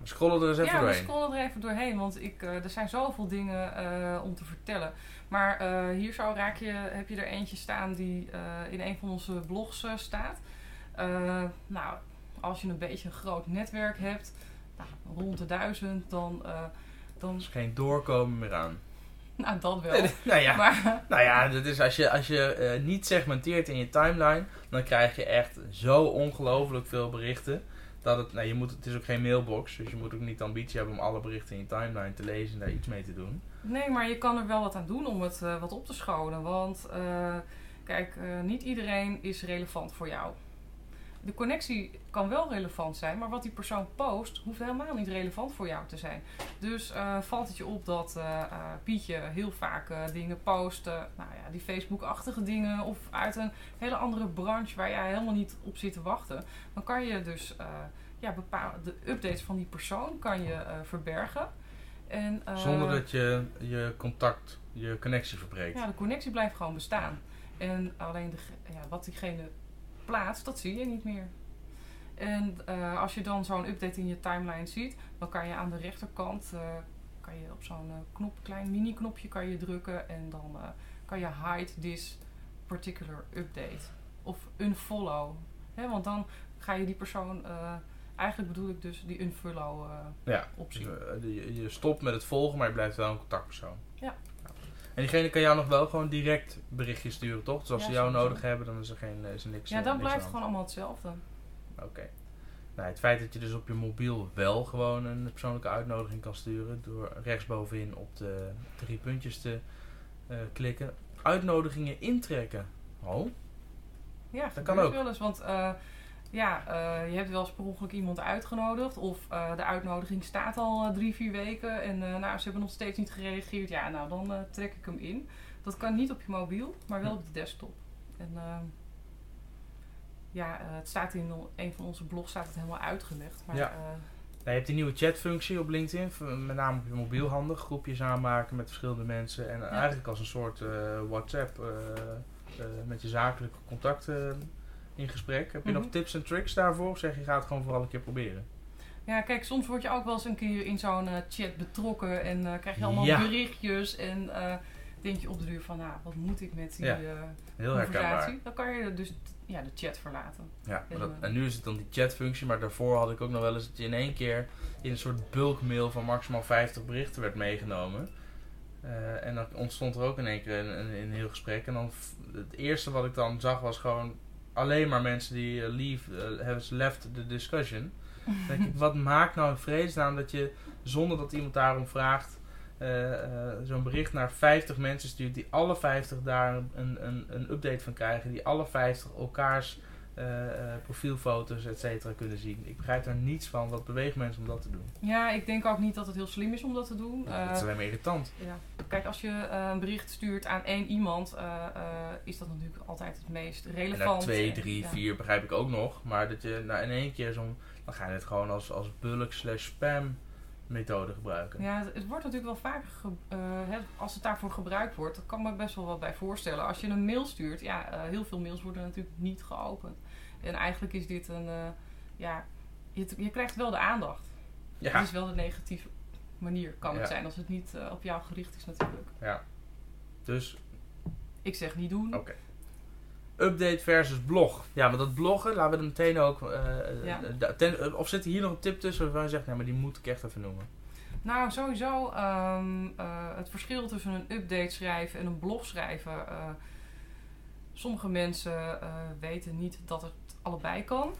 We scrollen er eens even ja, we doorheen. scrollen er even doorheen, want ik, eh, er zijn zoveel dingen eh, om te vertellen. Maar hier zo raak je, heb je er eentje staan die in een van onze blogs staat. Nou, als je een beetje een groot netwerk hebt, nou, rond de duizend, dan, eh, dan is geen doorkomen meer aan. nou, dat wel. nou ja, Maar nou ja dat is als je, als je eh, niet segmenteert in je timeline, dan krijg je echt zo ongelooflijk veel berichten. Dat het, nou, je moet, het is ook geen mailbox, dus je moet ook niet de ambitie hebben om alle berichten in je timeline te lezen en daar iets mee te doen. Nee, maar je kan er wel wat aan doen om het eh, wat op te schonen. Want eh, kijk, eh, niet iedereen is relevant voor jou. De connectie kan wel relevant zijn, maar wat die persoon post, hoeft helemaal niet relevant voor jou te zijn. Dus eh, valt het je op dat eh, eh, Pietje heel vaak dingen post, nou ja, die Facebook-achtige dingen, of uit een hele andere branche waar jij helemaal niet op zit te wachten. Dan kan je dus ja, bepaalde de updates van die persoon kan je verbergen. En, Zonder dat je je contact, je connectie verbreekt. ja, de connectie blijft gewoon bestaan. En alleen de, ja, wat diegene plaatst, dat zie je niet meer. En eh, als je dan zo'n update in je timeline ziet, dan kan je aan de rechterkant eh, kan je op zo'n eh, knop, klein mini knopje kan je drukken en dan kan je hide this particular update of unfollow. Hè, want dan ga je die persoon, eigenlijk bedoel ik dus die unfollow Ja. optie. Je, je stopt met het volgen, maar je blijft wel een contactpersoon. Ja. En diegene kan jou nog wel gewoon direct berichtjes sturen, toch? Dus als Ja, ze jou nodig hebben, dan is er, geen, is er niks Ja, eh, dan niks blijft het gewoon allemaal hetzelfde. Oké. Nou, het feit dat je dus op je mobiel wel gewoon een persoonlijke uitnodiging kan sturen door rechtsbovenin op de drie puntjes te eh, klikken. Uitnodigingen intrekken. Oh, Ja, dat kan ook. wel eens. Want eh, ja, eh, je hebt wel eens per ongeluk iemand uitgenodigd. Of eh, de uitnodiging staat al eh, drie, vier weken. En nou, ze hebben nog steeds niet gereageerd. Ja, nou, dan trek ik hem in. Dat kan niet op je mobiel, maar wel op de desktop. En ehm, ja, het staat in een van onze blogs staat het helemaal uitgelegd. Maar Ja. Nou, je hebt die nieuwe chatfunctie op LinkedIn, met name op je mobiel handig. Groepjes aanmaken met verschillende mensen. En eigenlijk als een soort WhatsApp met je zakelijke contacten in gesprek. Heb je Mhm. nog tips en tricks daarvoor? Of zeg je, ga het gewoon vooral een keer proberen? Ja, kijk, soms word je ook wel eens een keer in zo'n eh, chat betrokken en eh, krijg je allemaal Ja. berichtjes en eh, denk je op de duur van, nou, wat moet ik met die Ja, Heel herkenbaar. Dan kan je dus ja, de chat verlaten. Ja, dat, En, en nu is het dan die chatfunctie, maar daarvoor had ik ook nog wel eens dat je in één keer in een soort bulkmail van maximaal 50 berichten werd meegenomen. En dan ontstond er ook in één keer een, een, een heel gesprek. En dan het eerste wat ik dan zag was gewoon alleen maar mensen die eh, leave, eh, have left the discussion. Denk ik, [laughs] wat maakt nou in vredesnaam dat je zonder dat iemand daarom vraagt, eh, eh, zo'n bericht naar 50 mensen stuurt, die alle 50 daar een, een, een update van krijgen, die alle 50 elkaars eh, eh, profielfoto's, et cetera, kunnen zien. Ik begrijp daar niets van. Wat beweegt mensen om dat te doen? Ja, ik denk ook niet dat het heel slim is om dat te doen. dat Eh, is alleen maar irritant. ja. Kijk, als je een bericht stuurt aan één iemand, is dat natuurlijk altijd het meest En relevant. naar 2, En, 3, ja. 4 begrijp ik ook nog. Maar dat je nou, in één keer zo'n... Dan ga je het gewoon als, als bulk slash spam methode gebruiken. Ja, het, het wordt natuurlijk wel vaker, hè, als het daarvoor gebruikt wordt, dat kan me best wel wat bij voorstellen. Als je een mail stuurt, ja, heel veel mails worden natuurlijk niet geopend. En eigenlijk is dit een, eh, ja, je, je krijgt wel de aandacht. Ja. Het is wel de negatieve manier, kan het Ja. zijn, als het niet eh, op jou gericht is natuurlijk. ja. Dus Ik zeg niet doen. Oké. Update versus blog. Ja, maar dat bloggen, laten we er meteen ook. eh, Ja. da- ten- of zit hier nog een tip tussen waarvan je zegt, nee, maar die moet ik echt even noemen. Nou, sowieso ehm, eh, het verschil tussen een update schrijven en een blog schrijven. sommige mensen weten niet dat het allebei kan.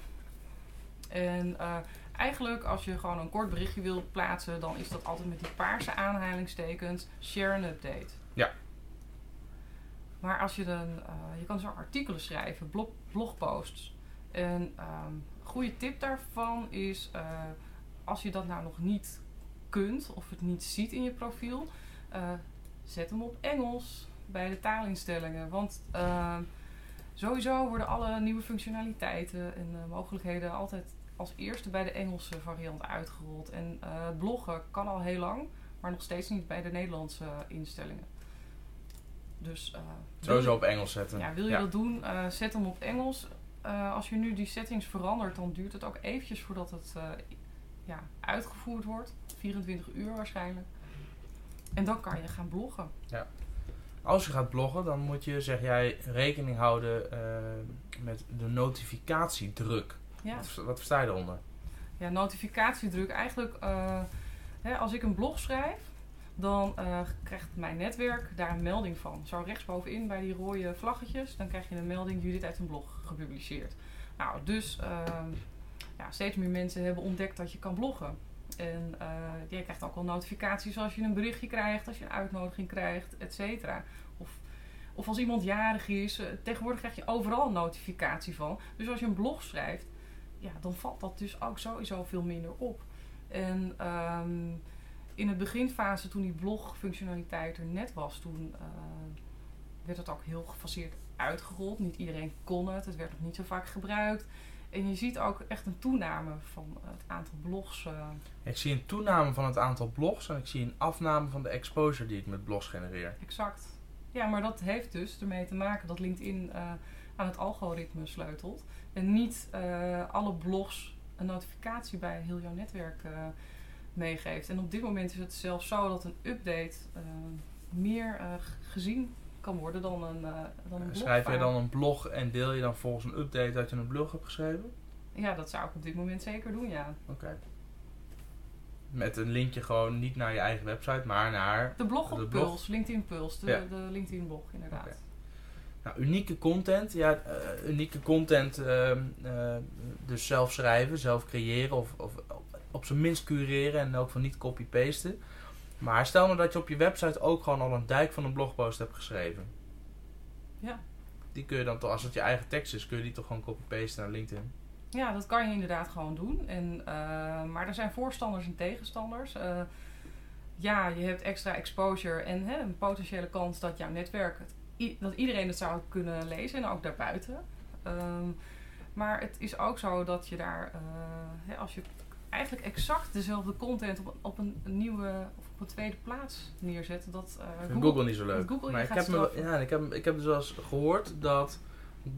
En eh, eigenlijk als je gewoon een kort berichtje wil plaatsen, dan is dat altijd met die paarse aanhalingstekens share an update. Ja. Maar als je dan, eh, je kan zo artikelen schrijven, blog, blogposts. En ehm, een goede tip daarvan is, eh, als je dat nou nog niet kunt of het niet ziet in je profiel, zet hem op Engels bij de taalinstellingen. Want eh, sowieso worden alle nieuwe functionaliteiten en eh, mogelijkheden altijd als eerste bij de Engelse variant uitgerold. En eh, bloggen kan al heel lang, maar nog steeds niet bij de Nederlandse instellingen. Dus eh, Sowieso op Engels zetten. ja, wil je dat doen, eh, zet hem op Engels. Eh, als je nu die settings verandert, dan duurt het ook eventjes voordat het eh, ja, uitgevoerd wordt. 24 uur waarschijnlijk. En dan kan je gaan bloggen. Als je gaat bloggen, dan moet je, zeg jij, rekening houden eh, met de notificatiedruk. Ja, Wat, wat versta je eronder? ja notificatiedruk. Eigenlijk, eh, hè, als ik een blog schrijf, dan eh, krijgt mijn netwerk daar een melding van. Zo rechtsbovenin bij die rode vlaggetjes, dan krijg je een melding, Judith heeft een blog gepubliceerd. Nou, dus ehm, ja, steeds meer mensen hebben ontdekt dat je kan bloggen. En eh, je krijgt ook al notificaties als je een berichtje krijgt, als je een uitnodiging krijgt, et cetera. Of, of als iemand jarig is. eh, tegenwoordig krijg je overal een notificatie van. Dus als je een blog schrijft, ja, dan valt dat dus ook sowieso veel minder op. En ehm, in het beginfase, toen die blogfunctionaliteit er net was, toen eh, werd het ook heel gefaseerd uitgerold. Niet iedereen kon het, het werd nog niet zo vaak gebruikt. En je ziet ook echt een toename van het aantal blogs. eh, Ik zie een toename van het aantal blogs en ik zie een afname van de exposure die ik met blogs genereer. Exact. Ja, maar dat heeft dus ermee te maken dat LinkedIn eh, aan het algoritme sleutelt. En niet eh, alle blogs een notificatie bij heel jouw netwerk meegeeft. En op dit moment is het zelfs zo dat een update meer gezien kan worden dan een, eh dan een blog. Schrijf je vaak. dan een blog en deel je dan volgens een update dat je een blog hebt geschreven? Ja, dat zou ik op dit moment zeker doen, ja. Oké. Met een linkje gewoon niet naar je eigen website, maar naar De blog op De blog. Puls, LinkedIn Puls, de, Ja. de LinkedIn blog inderdaad. Nou, unieke content, ja, eh, unieke content, ehm, eh, dus zelf schrijven, zelf creëren of, of op zijn minst cureren en ook van niet copy-pasten. Maar stel nou dat je op je website ook gewoon al een dijk van een blogpost hebt geschreven. Ja. Die kun je dan toch, als het je eigen tekst is, kun je die toch gewoon copy-pasten naar LinkedIn. Ja, dat kan je inderdaad gewoon doen. En, eh, maar er zijn voorstanders en tegenstanders. Eh, ja, je hebt extra exposure en hè, een potentiële kans dat jouw netwerk, het, dat iedereen het zou kunnen lezen en ook daarbuiten. Ehm, maar het is ook zo dat je daar, eh, hè, als je eigenlijk exact dezelfde content op, op een nieuwe of op een tweede plaats neerzet, dat Ik vind Google, niet zo leuk. Google maar ik heb, me, ja, ik, heb, ik heb dus wel eens gehoord dat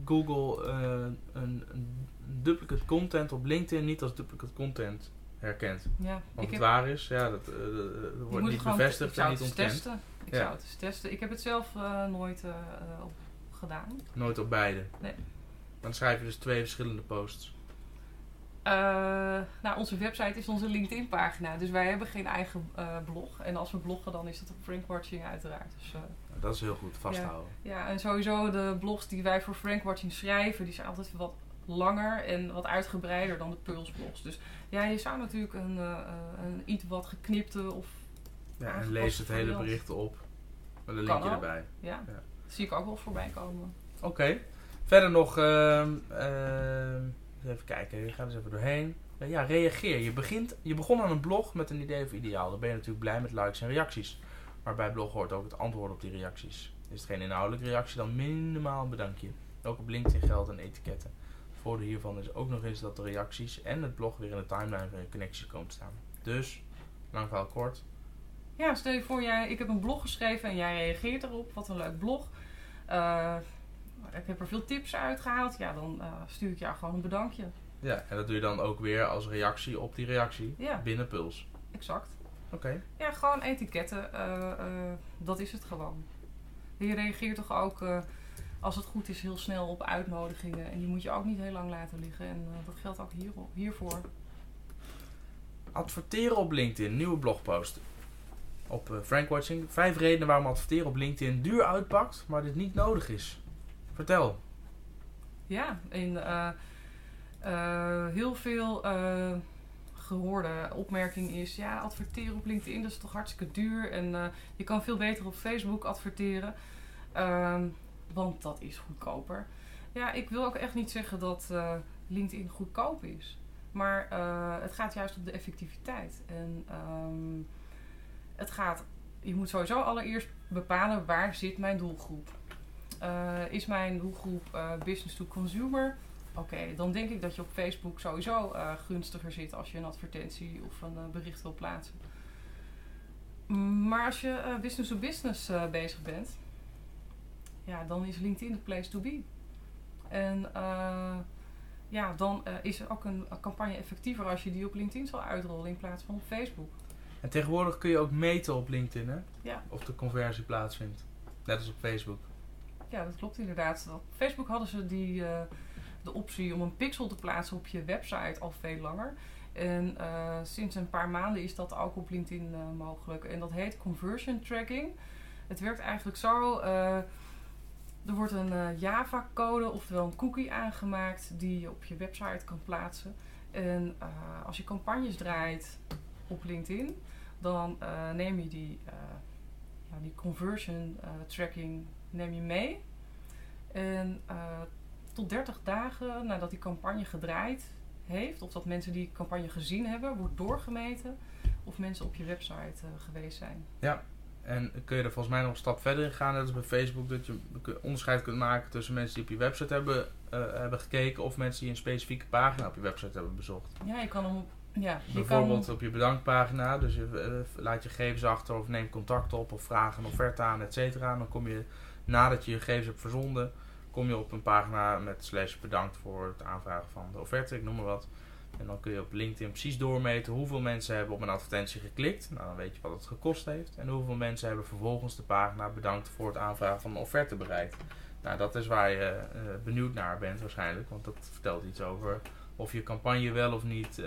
Google eh, een, een duplicate content op LinkedIn niet als duplicate content herkent. ja, het waar is, ja, dat, eh, wordt niet bevestigd en niet ontkend. testen. Ik Ja. zou het eens testen. Ik heb het zelf nooit op gedaan. Nooit op beide. Nee. Dan schrijf je dus twee verschillende posts. Eh, nou, onze website is onze LinkedIn-pagina, dus wij hebben geen eigen eh, blog. En als we bloggen, dan is dat op Frankwatching uiteraard. Dus, eh, Dat is heel goed, vasthouden. ja, en sowieso de blogs die wij voor Frankwatching schrijven, die zijn altijd wat langer en wat uitgebreider dan de Pulse-blogs. Dus ja, je zou natuurlijk een, een iets wat geknipte of Ja, en lees het hele bericht op. Met een linkje erbij. ja, Ja. dat zie ik ook wel voorbij komen. Oké. Verder nog, ehm, ehm, even kijken, ik ga er eens even doorheen. Eh, ja, reageer. Je, begint, je begon aan een blog met een idee of ideaal. Dan ben je natuurlijk blij met likes en reacties. Maar bij blog hoort ook het antwoord op die reacties. Is het geen inhoudelijke reactie, dan minimaal bedankje. Ook op LinkedIn geldt en etiketten. Het voordeel hiervan is ook nog eens dat de reacties en het blog weer in de timeline van je connectie komen te staan. Dus, lang verhaal kort. Ja, stel je voor, jij, ik heb een blog geschreven en jij reageert erop. Wat een leuk blog. Eh, ik heb er veel tips uitgehaald. Ja, dan eh, stuur ik jou gewoon een bedankje. Ja, en dat doe je dan ook weer als reactie op die reactie Ja, binnen Puls. exact. Oké. Ja, gewoon etiketten. eh, eh, dat is het gewoon. Je reageert toch ook, als het goed is, heel snel op uitnodigingen. En die moet je ook niet heel lang laten liggen. En dat geldt ook hier, hiervoor. Adverteren op LinkedIn, nieuwe blogpost. Op eh, Frankwatching. Vijf redenen waarom adverteren op LinkedIn duur uitpakt, maar dit niet nodig is. Vertel. Ja, en eh, eh, heel veel eh, gehoorde opmerking is... Ja, adverteren op LinkedIn, is toch hartstikke duur. En je kan veel beter op Facebook adverteren. Ehm, want dat is goedkoper. Ja, ik wil ook echt niet zeggen dat LinkedIn goedkoop is. Maar het gaat juist om de effectiviteit. En ehm, het gaat... Je moet sowieso allereerst bepalen waar zit mijn doelgroep. Eh, is mijn doelgroep eh, business to consumer? Oké, dan denk ik dat je op Facebook sowieso eh, gunstiger zit als je een advertentie of een bericht wil plaatsen. Maar als je business to business bezig bent, ja, dan is LinkedIn de place to be. En ja, dan uh, is ook een campagne effectiever als je die op LinkedIn zal uitrollen in plaats van op Facebook. En tegenwoordig kun je ook meten op LinkedIn, hè? Ja. Of de conversie plaatsvindt. Net als op Facebook. Ja, dat klopt inderdaad. Facebook hadden ze die, uh, de optie om een pixel te plaatsen op je website al veel langer. En uh, sinds een paar maanden is dat ook op LinkedIn uh, mogelijk. En dat heet conversion tracking. Het werkt eigenlijk zo. er wordt een Java-code, oftewel een cookie aangemaakt, die je op je website kan plaatsen. En als je campagnes draait op LinkedIn, dan neem je die, ja, die conversion tracking neem je mee. En tot 30 dagen nadat die campagne gedraaid heeft, of dat mensen die campagne gezien hebben, wordt doorgemeten of mensen op je website uh, geweest zijn. Ja, en kun je er volgens mij nog een stap verder in gaan, net als bij Facebook, dat je onderscheid kunt maken tussen mensen die op je website hebben, uh, hebben gekeken of mensen die een specifieke pagina op je website hebben bezocht. Ja, je kan hem ja, je Bijvoorbeeld op je bedankpagina, dus je uh, laat je gegevens achter of neem contact op of vraag een offerte aan, et cetera. Dan kom je nadat je je gegevens hebt verzonden, kom je op een pagina met slash bedankt voor het aanvragen van de offerte, ik noem maar wat. En dan kun je op LinkedIn precies doormeten hoeveel mensen hebben op een advertentie geklikt. Nou, dan weet je wat het gekost heeft. En hoeveel mensen hebben vervolgens de pagina bedankt voor het aanvragen van een offerte bereikt. Nou, dat is waar je uh, benieuwd naar bent waarschijnlijk. Want dat vertelt iets over of je campagne wel of niet uh,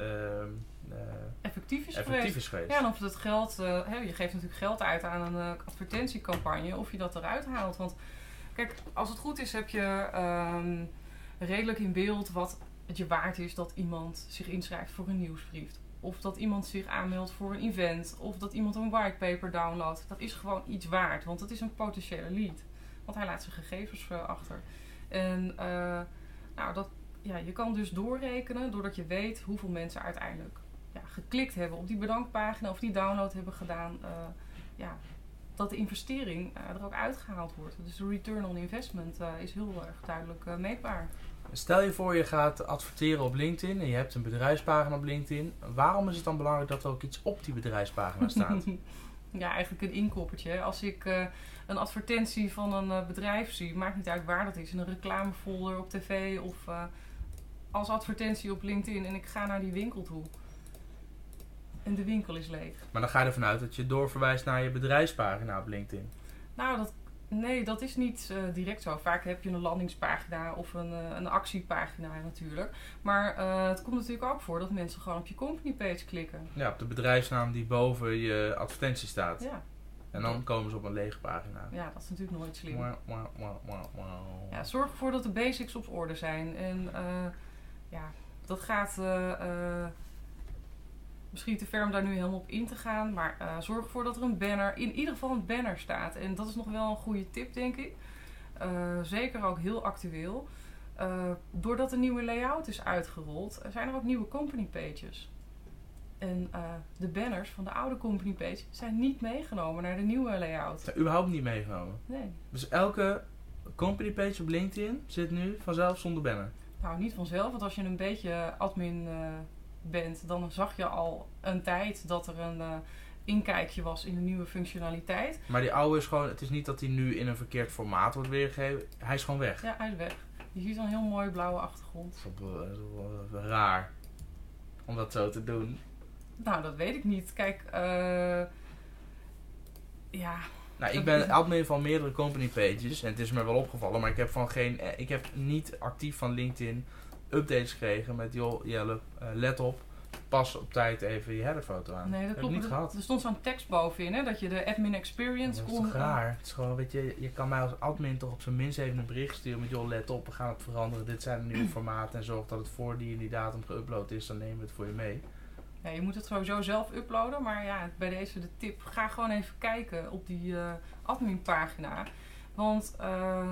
effectief, is, effectief geweest. is geweest. Ja, en of het geld, hè, je geeft natuurlijk geld uit aan een advertentiecampagne, of je dat eruit haalt. Want Kijk, als het goed is heb je um, redelijk in beeld wat het je waard is dat iemand zich inschrijft voor een nieuwsbrief. Of dat iemand zich aanmeldt voor een event. Of dat iemand een whitepaper downloadt. Dat is gewoon iets waard, want het is een potentiële lead. Want hij laat zijn gegevens achter. En uh, nou, dat, ja, je kan dus doorrekenen doordat je weet hoeveel mensen uiteindelijk ja, geklikt hebben op die bedankpagina of die download hebben gedaan. Uh, ja, dat de investering uh, er ook uitgehaald wordt. Dus de return on investment uh, is heel erg duidelijk meetbaar. Stel je voor je gaat adverteren op LinkedIn en je hebt een bedrijfspagina op LinkedIn. Waarom is het dan belangrijk dat er ook iets op die bedrijfspagina staat? [laughs] ja, eigenlijk een inkoppertje. Als ik een advertentie van een bedrijf zie, maakt niet uit waar dat is, in een reclamefolder op tv of als advertentie op LinkedIn en ik ga naar die winkel toe en de winkel is leeg. Maar dan ga je ervan uit dat je doorverwijst naar je bedrijfspagina op LinkedIn. Nou, dat, nee, dat is niet uh, direct zo. Vaak heb je een landingspagina of een, uh, een actiepagina natuurlijk. Maar uh, het komt natuurlijk ook voor dat mensen gewoon op je company page klikken. Ja, op de bedrijfsnaam die boven je advertentie staat. Ja. En dan komen ze op een lege pagina. Ja, dat is natuurlijk nooit slim. Wow, wow, wow, ja, zorg ervoor dat de basics op orde zijn. En ja, dat gaat misschien te ver om daar nu helemaal op in te gaan. Maar uh, zorg ervoor dat er een banner, in ieder geval een banner staat. En dat is nog wel een goede tip, denk ik. Uh, zeker ook heel actueel. Uh, doordat de nieuwe layout is uitgerold, zijn er ook nieuwe company pages. En de banners van de oude company page zijn niet meegenomen naar de nieuwe layout. Zijn überhaupt niet meegenomen? Nee. Dus elke company page op LinkedIn zit nu vanzelf zonder banner? Nou, niet vanzelf, want als je een beetje admin bent, dan zag je al een tijd dat er een uh, inkijkje was in de nieuwe functionaliteit. Maar die oude is gewoon, het is niet dat hij nu in een verkeerd formaat wordt weergegeven, hij is gewoon weg. Ja, hij is weg. Je ziet een heel mooi blauwe achtergrond. Dat is, wel, dat is raar om dat zo te doen. Nou, dat weet ik niet. Kijk, uh, ja. Nou, ik ben admin van meerdere company pages en het is me wel opgevallen, maar ik heb van geen, eh, ik heb niet actief van LinkedIn updates gekregen met joh Jelle, uh, let op, pas op tijd even je headerfoto aan. Nee, dat klopt. niet gehad. Er stond zo'n tekst bovenin, hè, dat je de admin experience kon... Dat is raar? Het is gewoon, weet je, je kan mij als admin toch op zijn minst even een bericht sturen met joh, let op, we gaan het veranderen, dit zijn de nieuwe [clears throat] formaten en zorg dat het voor die en die datum geüpload is, dan nemen we het voor je mee. Ja, je moet het sowieso zelf uploaden, maar ja, bij deze de tip, ga gewoon even kijken op die uh, admin pagina. Want... Uh,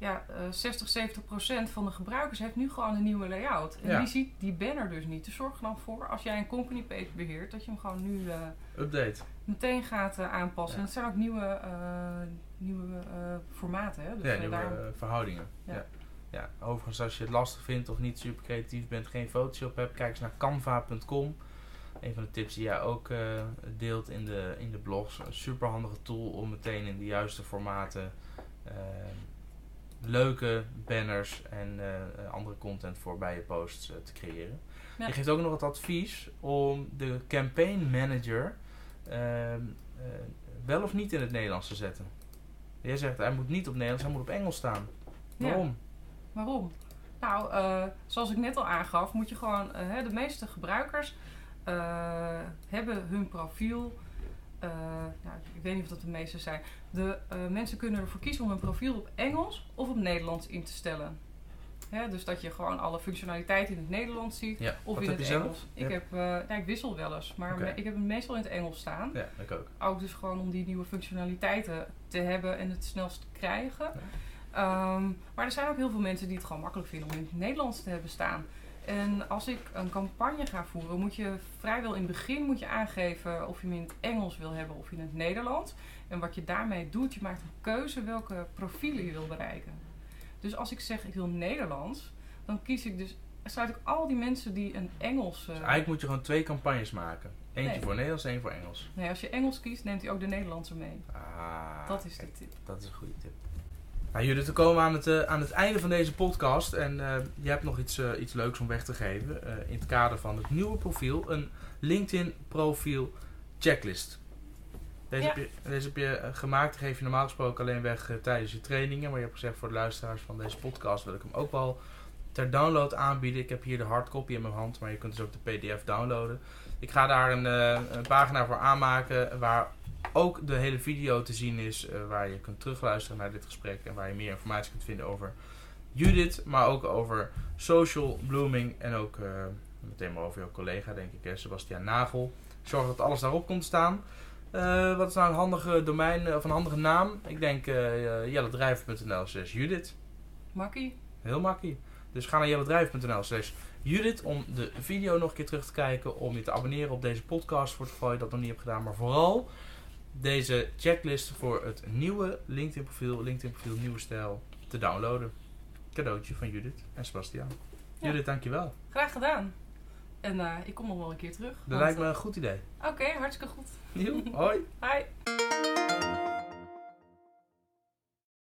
ja, uh, 60, 70 procent van de gebruikers heeft nu gewoon een nieuwe layout. En Ja. die ziet die banner dus niet. Dus zorg er dan voor, als jij een company page beheert, dat je hem gewoon nu eh, Update. meteen gaat eh, aanpassen. Ja. En het zijn ook nieuwe, eh, nieuwe formaten. Hè? Dus, ja, nieuwe verhoudingen. Ja. Ja. Overigens als je het lastig vindt of niet super creatief bent, geen Photoshop hebt, kijk eens naar canva.com. Een van de tips die jij ook deelt in de, in de blogs. Een super handige tool om meteen in de juiste formaten leuke banners en eh, andere content voor bij je posts eh, te creëren. Ja. Je geeft ook nog het advies om de campaign manager ehm, eh, wel of niet in het Nederlands te zetten. Jij zegt hij moet niet op Nederlands, hij moet op Engels staan. Ja. Waarom? Waarom? Nou, eh, zoals ik net al aangaf, moet je gewoon. eh, de meeste gebruikers eh, hebben hun profiel. Eh, nou, ik weet niet of dat de meeste zijn. De eh, mensen kunnen ervoor kiezen om hun profiel op Engels of op Nederlands in te stellen. Hè, dus dat je gewoon alle functionaliteiten in het Nederlands ziet Ja. of Wat in het zelf? Engels. Ik, Ja. heb, eh, nou, ik wissel wel eens, maar ik heb hem meestal in het Engels staan. Ja, ik ook. Ook dus gewoon om die nieuwe functionaliteiten te hebben en het snelst te krijgen. Ehm, maar er zijn ook heel veel mensen die het gewoon makkelijk vinden om in het Nederlands te hebben staan. En als ik een campagne ga voeren, moet je vrijwel in het begin moet je aangeven of je hem in het Engels wil hebben of in het Nederlands. En wat je daarmee doet, je maakt een keuze welke profielen je wil bereiken. Dus als ik zeg ik wil Nederlands, dan kies ik dus sluit ik al die mensen die een Engels. eh, Dus eigenlijk moet je gewoon twee campagnes maken. Eentje Nee. voor Nederlands en één voor Engels. nee, als je Engels kiest, neemt hij ook de Nederlandse mee. Ah, Dat is de tip. Dat is een goede tip. Nou, Judith, we komen aan het, eh, aan het einde van deze podcast. En eh, je hebt nog iets, eh, iets leuks om weg te geven. in het kader van het nieuwe profiel. Een LinkedIn profiel checklist. Deze, Ja. heb je, deze heb je gemaakt. Die geef je normaal gesproken alleen weg tijdens je trainingen. Maar je hebt gezegd voor de luisteraars van deze podcast wil ik hem ook wel ter download aanbieden. Ik heb hier de hardcopy in mijn hand. Maar je kunt dus ook de pdf downloaden. Ik ga daar een, een pagina voor aanmaken waar ook de hele video te zien is. eh, waar je kunt terugluisteren naar dit gesprek. En waar je meer informatie kunt vinden over Judith. Maar ook over social blooming. En ook eh, meteen maar over jouw collega denk ik, hè, Sebastian Nagel. Zorg dat alles daarop komt staan. Eh, wat is nou een handige domein of een handige naam? Ik denk uh, jelledrijven.nl slash Judith. Makkie. Heel makkie. Dus ga naar jelledrijven.nl slash Judith om de video nog een keer terug te kijken. Om je te abonneren op deze podcast voor het geval je dat nog niet hebt gedaan. Maar vooral deze checklist voor het nieuwe LinkedIn profiel. LinkedIn profiel nieuwe stijl te downloaden. Cadeautje van Judith en Sebastian. Ja. Judith, dankjewel. Graag gedaan. En eh, ik kom nog wel een keer terug. Dat want, lijkt me een goed idee. eh, Oké, hartstikke goed. Nieuw, hoi. Hi.